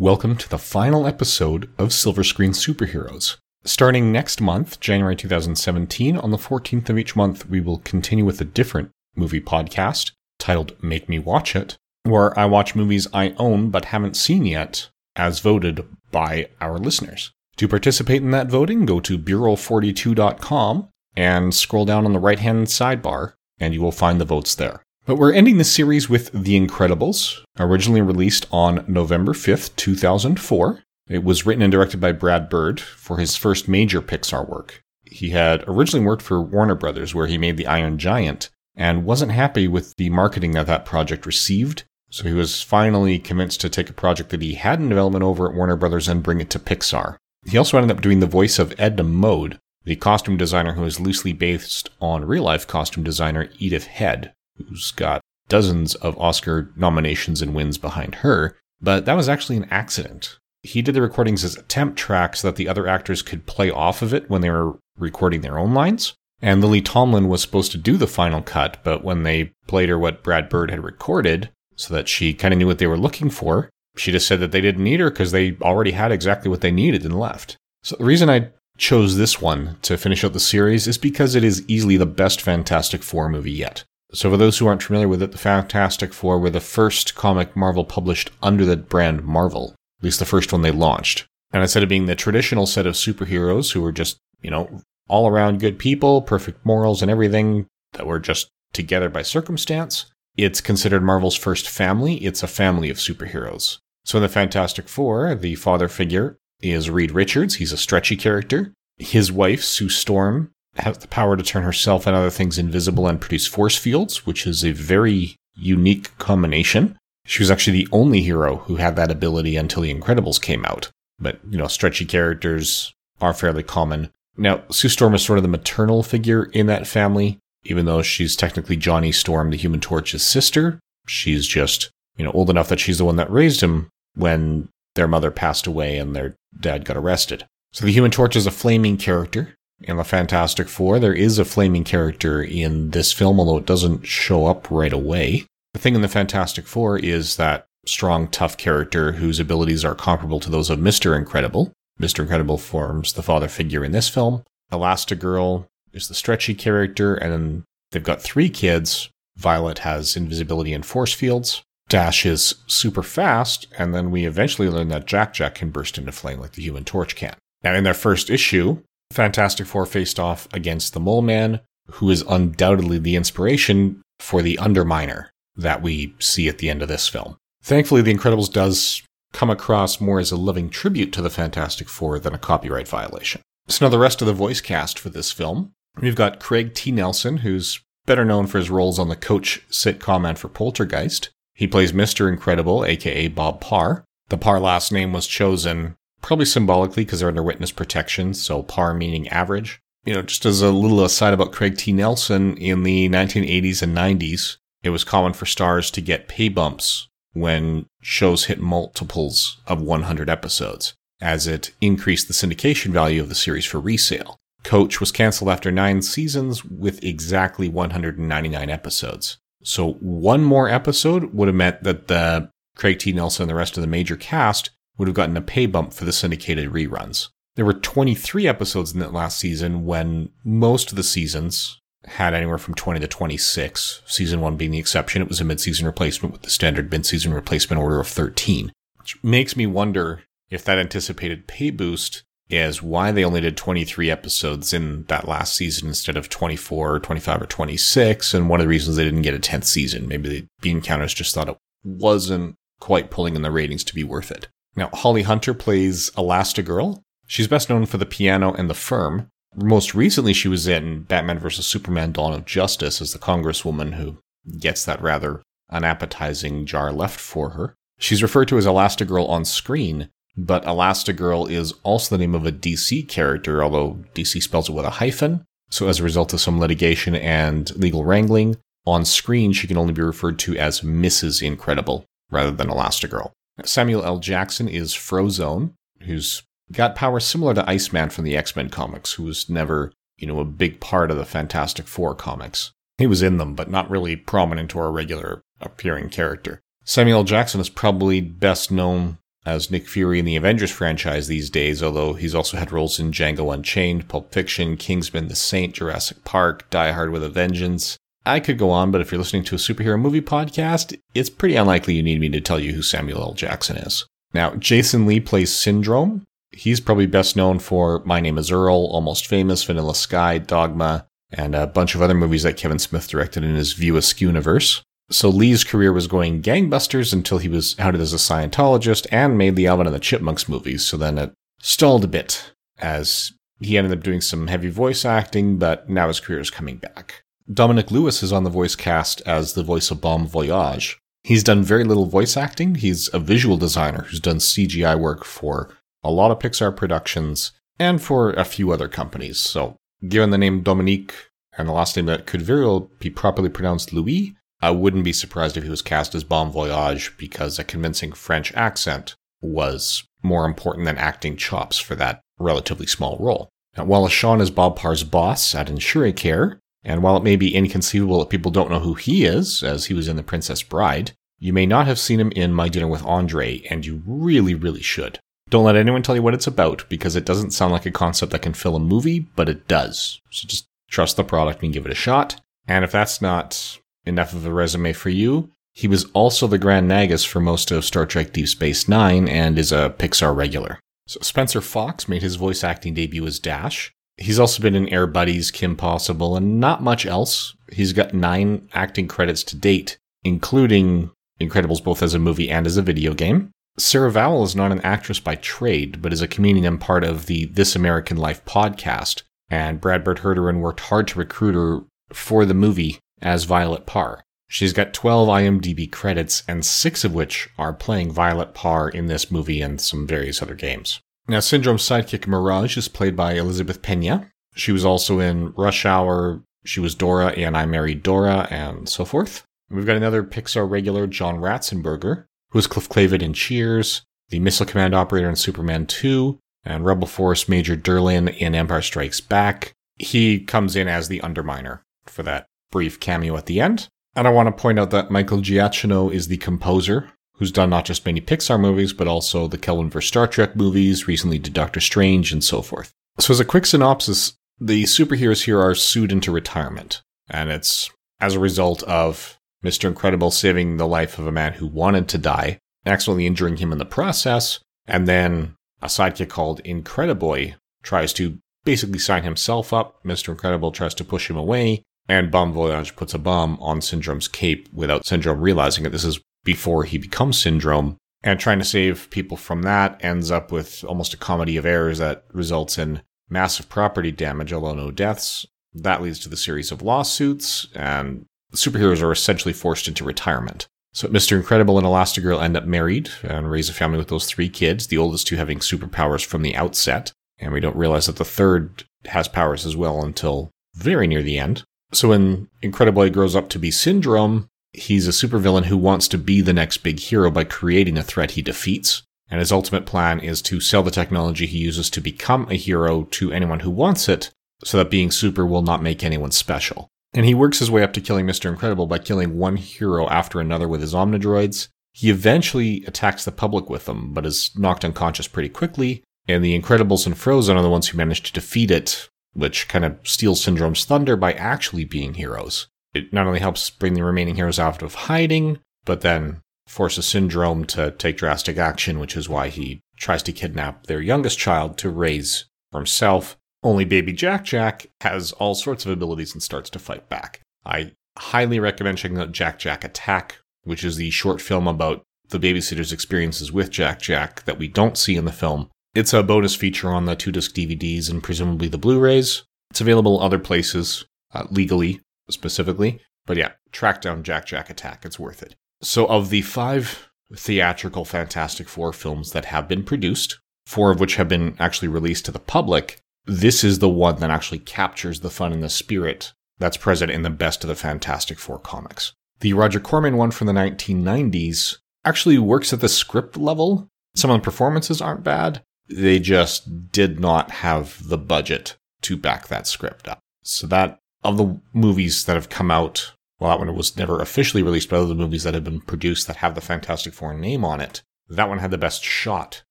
Welcome to the final episode of Silver Screen Superheroes. Starting next month, January 2017, on the 14th of each month, we will continue with a different movie podcast titled Make Me Watch It, where I watch movies I own but haven't seen yet, as voted by our listeners. To participate in that voting, go to Bureau42.com and scroll down on the right hand sidebar, and you will find the votes there. But we're ending the series with The Incredibles, originally released on November 5th, 2004. It was written and directed by Brad Bird for his first major Pixar work. He had originally worked for Warner Brothers, where he made The Iron Giant, and wasn't happy with the marketing that that project received. So he was finally convinced to take a project that he had in development over at Warner Brothers and bring it to Pixar. He also ended up doing the voice of Edna Mode, the costume designer who is loosely based on real life costume designer Edith Head, who's got dozens of Oscar nominations and wins behind her, but that was actually an accident. He did the recordings as attempt tracks so that the other actors could play off of it when they were recording their own lines. And Lily Tomlin was supposed to do the final cut, but when they played her what Brad Bird had recorded, so that she kind of knew what they were looking for, she just said that they didn't need her because they already had exactly what they needed and left. So the reason I chose this one to finish out the series is because it is easily the best Fantastic Four movie yet. So, for those who aren't familiar with it, the Fantastic Four were the first comic Marvel published under the brand Marvel, at least the first one they launched. And instead of being the traditional set of superheroes who were just, you know, all around good people, perfect morals and everything that were just together by circumstance, it's considered Marvel's first family. It's a family of superheroes. So, in the Fantastic Four, the father figure is Reed Richards. He's a stretchy character. His wife, Sue Storm, has the power to turn herself and other things invisible and produce force fields, which is a very unique combination. She was actually the only hero who had that ability until The Incredibles came out. But, you know, stretchy characters are fairly common. Now, Sue Storm is sort of the maternal figure in that family, even though she's technically Johnny Storm, the Human Torch's sister. She's just, you know, old enough that she's the one that raised him when their mother passed away and their dad got arrested. So the Human Torch is a flaming character in the Fantastic Four. There is a flaming character in this film, although it doesn't show up right away. The thing in the Fantastic Four is that strong, tough character whose abilities are comparable to those of Mr. Incredible. Mr. Incredible forms the father figure in this film. Elastigirl is the stretchy character, and they've got three kids. Violet has invisibility and force fields. Dash is super fast, and then we eventually learn that Jack Jack can burst into flame like the Human Torch can. Now, in their first issue, Fantastic Four faced off against the Mole Man, who is undoubtedly the inspiration for the Underminer that we see at the end of this film. Thankfully, The Incredibles does come across more as a loving tribute to the Fantastic Four than a copyright violation. So now the rest of the voice cast for this film. We've got Craig T. Nelson, who's better known for his roles on the Coach sitcom and for Poltergeist. He plays Mr. Incredible, aka Bob Parr. The Parr last name was chosen probably symbolically because they're under witness protection, so par meaning average. You know, just as a little aside about Craig T. Nelson, in the 1980s and 90s, it was common for stars to get pay bumps when shows hit multiples of 100 episodes, as it increased the syndication value of the series for resale. Coach was canceled after nine seasons with exactly 199 episodes. So one more episode would have meant that the Craig T. Nelson and the rest of the major cast would have gotten a pay bump for the syndicated reruns. There were 23 episodes in that last season when most of the seasons had anywhere from 20 to 26, season 1 being the exception. It was a mid-season replacement with the standard mid-season replacement order of 13, which makes me wonder if that anticipated pay boost is why they only did 23 episodes in that last season instead of 24 or 25 or 26 and one of the reasons they didn't get a 10th season maybe the bean counters just thought it wasn't quite pulling in the ratings to be worth it now, Holly Hunter plays Elastigirl. She's best known for the piano and the firm. Most recently, she was in Batman vs. Superman Dawn of Justice as the congresswoman who gets that rather unappetizing jar left for her. She's referred to as Elastigirl on screen, but Elastigirl is also the name of a DC character, although DC spells it with a hyphen. So, as a result of some litigation and legal wrangling, on screen she can only be referred to as Mrs. Incredible rather than Elastigirl. Samuel L. Jackson is Frozone, who's got powers similar to Iceman from the X Men comics, who was never, you know, a big part of the Fantastic Four comics. He was in them, but not really prominent or a regular appearing character. Samuel. Jackson is probably best known as Nick Fury in the Avengers franchise these days, although he's also had roles in Django Unchained, Pulp Fiction, Kingsman, The Saint, Jurassic Park, Die Hard with a Vengeance. I could go on, but if you're listening to a superhero movie podcast, it's pretty unlikely you need me to tell you who Samuel L. Jackson is. Now, Jason Lee plays Syndrome. He's probably best known for My Name is Earl, Almost Famous, Vanilla Sky, Dogma, and a bunch of other movies that Kevin Smith directed in his View Askew universe. So Lee's career was going gangbusters until he was outed as a Scientologist and made the Alvin and the Chipmunks movies. So then it stalled a bit as he ended up doing some heavy voice acting, but now his career is coming back. Dominic Lewis is on the voice cast as the voice of Bomb Voyage. He's done very little voice acting. He's a visual designer who's done CGI work for a lot of Pixar productions and for a few other companies. So, given the name Dominique and the last name that could very well be properly pronounced Louis, I wouldn't be surprised if he was cast as Bomb Voyage because a convincing French accent was more important than acting chops for that relatively small role. Now, Wallace Shawn is Bob Parr's boss at Insuricare, and while it may be inconceivable that people don't know who he is, as he was in The Princess Bride, you may not have seen him in My Dinner with Andre, and you really, really should. Don't let anyone tell you what it's about, because it doesn't sound like a concept that can fill a movie, but it does. So just trust the product and give it a shot. And if that's not enough of a resume for you, he was also the Grand Nagus for most of Star Trek Deep Space Nine and is a Pixar regular. So Spencer Fox made his voice acting debut as Dash. He's also been in Air Buddies, Kim Possible, and not much else. He's got nine acting credits to date, including Incredibles both as a movie and as a video game. Sarah Vowell is not an actress by trade, but is a comedian and part of the This American Life podcast. And Brad Bird Herderin worked hard to recruit her for the movie as Violet Parr. She's got 12 IMDb credits, and six of which are playing Violet Parr in this movie and some various other games. Now, Syndrome's sidekick Mirage is played by Elizabeth Pena. She was also in Rush Hour, she was Dora and I Married Dora, and so forth. We've got another Pixar regular, John Ratzenberger, who was Cliff Clavin in Cheers, the Missile Command Operator in Superman 2, and Rebel Force Major Derlin in Empire Strikes Back. He comes in as the Underminer for that brief cameo at the end. And I want to point out that Michael Giacchino is the composer who's done not just many Pixar movies, but also the Kelvinverse Star Trek movies, recently did Doctor Strange, and so forth. So, as a quick synopsis, the superheroes here are sued into retirement. And it's as a result of Mr. Incredible saving the life of a man who wanted to die, accidentally injuring him in the process, and then a sidekick called Incrediboy tries to basically sign himself up. Mr. Incredible tries to push him away, and Bomb Voyage puts a bomb on Syndrome's cape without Syndrome realizing it. This is before he becomes Syndrome. And trying to save people from that ends up with almost a comedy of errors that results in massive property damage, although no deaths. That leads to the series of lawsuits, and superheroes are essentially forced into retirement. So Mr. Incredible and Elastigirl end up married and raise a family with those three kids, the oldest two having superpowers from the outset. And we don't realize that the third has powers as well until very near the end. So when Incrediboy grows up to be Syndrome, he's a supervillain who wants to be the next big hero by creating a threat he defeats. And his ultimate plan is to sell the technology he uses to become a hero to anyone who wants it, so that being super will not make anyone special. And he works his way up to killing Mr. Incredible by killing one hero after another with his Omnidroids. He eventually attacks the public with them, but is knocked unconscious pretty quickly, and the Incredibles and Frozone are the ones who manage to defeat it which kind of steals Syndrome's thunder by actually being heroes. It not only helps bring the remaining heroes out of hiding, but then forces Syndrome to take drastic action, which is why he tries to kidnap their youngest child to raise for himself. Only baby Jack Jack has all sorts of abilities and starts to fight back. I highly recommend checking out Jack Jack Attack, which is the short film about the babysitter's experiences with Jack Jack that we don't see in the film, it's a bonus feature on the two disc DVDs and presumably the Blu rays. It's available other places, uh, legally specifically. But yeah, track down Jack Jack Attack. It's worth it. So, of the five theatrical Fantastic Four films that have been produced, four of which have been actually released to the public, this is the one that actually captures the fun and the spirit that's present in the best of the Fantastic Four comics. The Roger Corman one from the 1990s actually works at the script level. Some of the performances aren't bad, they just did not have the budget to back that script up. So that of the movies that have come out, well, that one was never officially released, but other the movies that have been produced that have the Fantastic Four name on it, that one had the best shot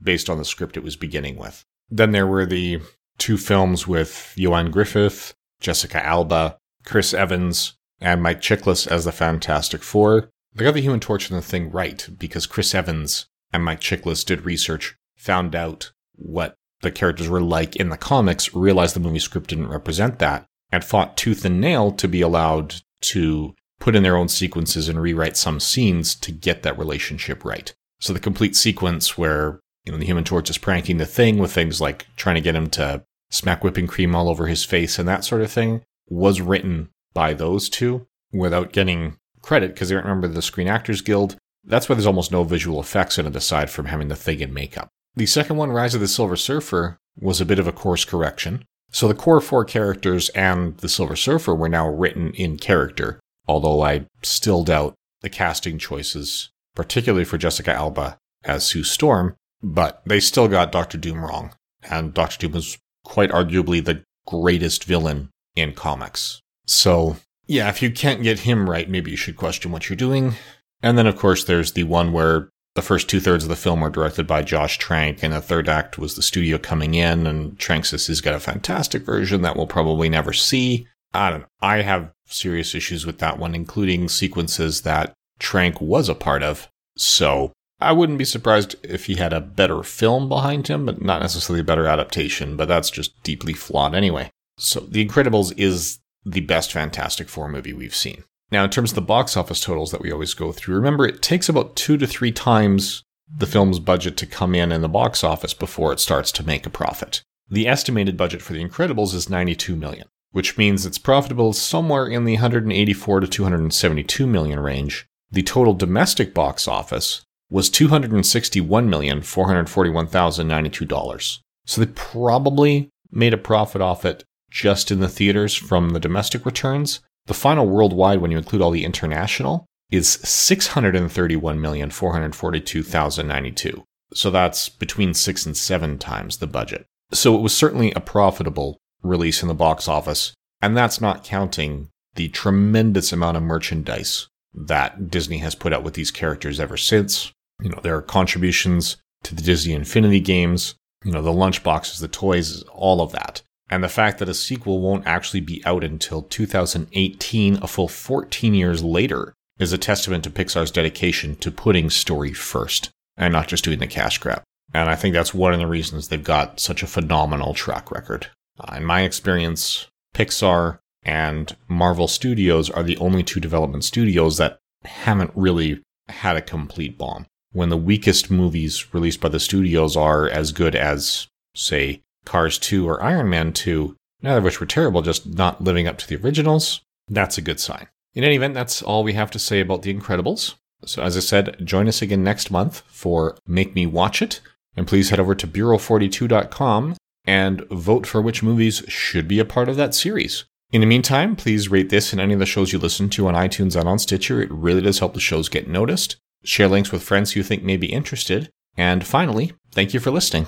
based on the script it was beginning with. Then there were the two films with Ioan Gruffudd, Jessica Alba, Chris Evans, and Mike Chiklis as the Fantastic Four. They got the Human Torch and the thing right because Chris Evans and Mike Chiklis did research, found out what the characters were like in the comics, realized the movie script didn't represent that, and fought tooth and nail to be allowed to put in their own sequences and rewrite some scenes to get that relationship right. So the complete sequence where, you know, the human torch is pranking the thing with things like trying to get him to smack whipping cream all over his face and that sort of thing was written by those two without getting credit because they aren't the Screen Actors Guild. That's why there's almost no visual effects in it aside from having the thing in makeup. The second one, Rise of the Silver Surfer, was a bit of a course correction. So the core four characters and the Silver Surfer were now written in character, although I still doubt the casting choices, particularly for Jessica Alba as Sue Storm, but they still got Doctor Doom wrong. And Doctor Doom was quite arguably the greatest villain in comics. So, yeah, if you can't get him right, maybe you should question what you're doing. And then, of course, there's the one where the first two thirds of the film were directed by Josh Trank, and the third act was the studio coming in, and Trank says he's got a fantastic version that we'll probably never see. I don't know. I have serious issues with that one, including sequences that Trank was a part of. So I wouldn't be surprised if he had a better film behind him, but not necessarily a better adaptation, but that's just deeply flawed anyway. So The Incredibles is the best Fantastic Four movie we've seen. Now, in terms of the box office totals that we always go through, remember it takes about two to three times the film's budget to come in in the box office before it starts to make a profit. The estimated budget for The Incredibles is 92 million, which means it's profitable somewhere in the 184 to 272 million range. The total domestic box office was $261,441,092. So they probably made a profit off it just in the theaters from the domestic returns, the final worldwide, when you include all the international, is 631,442,092. So that's between six and seven times the budget. So it was certainly a profitable release in the box office, and that's not counting the tremendous amount of merchandise that Disney has put out with these characters ever since. You know, there are contributions to the Disney Infinity games, you know, the lunchboxes, the toys, all of that. And the fact that a sequel won't actually be out until 2018, a full 14 years later, is a testament to Pixar's dedication to putting story first and not just doing the cash grab. And I think that's one of the reasons they've got such a phenomenal track record. Uh, in my experience, Pixar and Marvel Studios are the only two development studios that haven't really had a complete bomb. When the weakest movies released by the studios are as good as, say, Cars 2 or Iron Man 2, neither of which were terrible, just not living up to the originals, that's a good sign. In any event, that's all we have to say about The Incredibles. So, as I said, join us again next month for Make Me Watch It. And please head over to Bureau42.com and vote for which movies should be a part of that series. In the meantime, please rate this and any of the shows you listen to on iTunes and on Stitcher. It really does help the shows get noticed. Share links with friends you think may be interested. And finally, thank you for listening.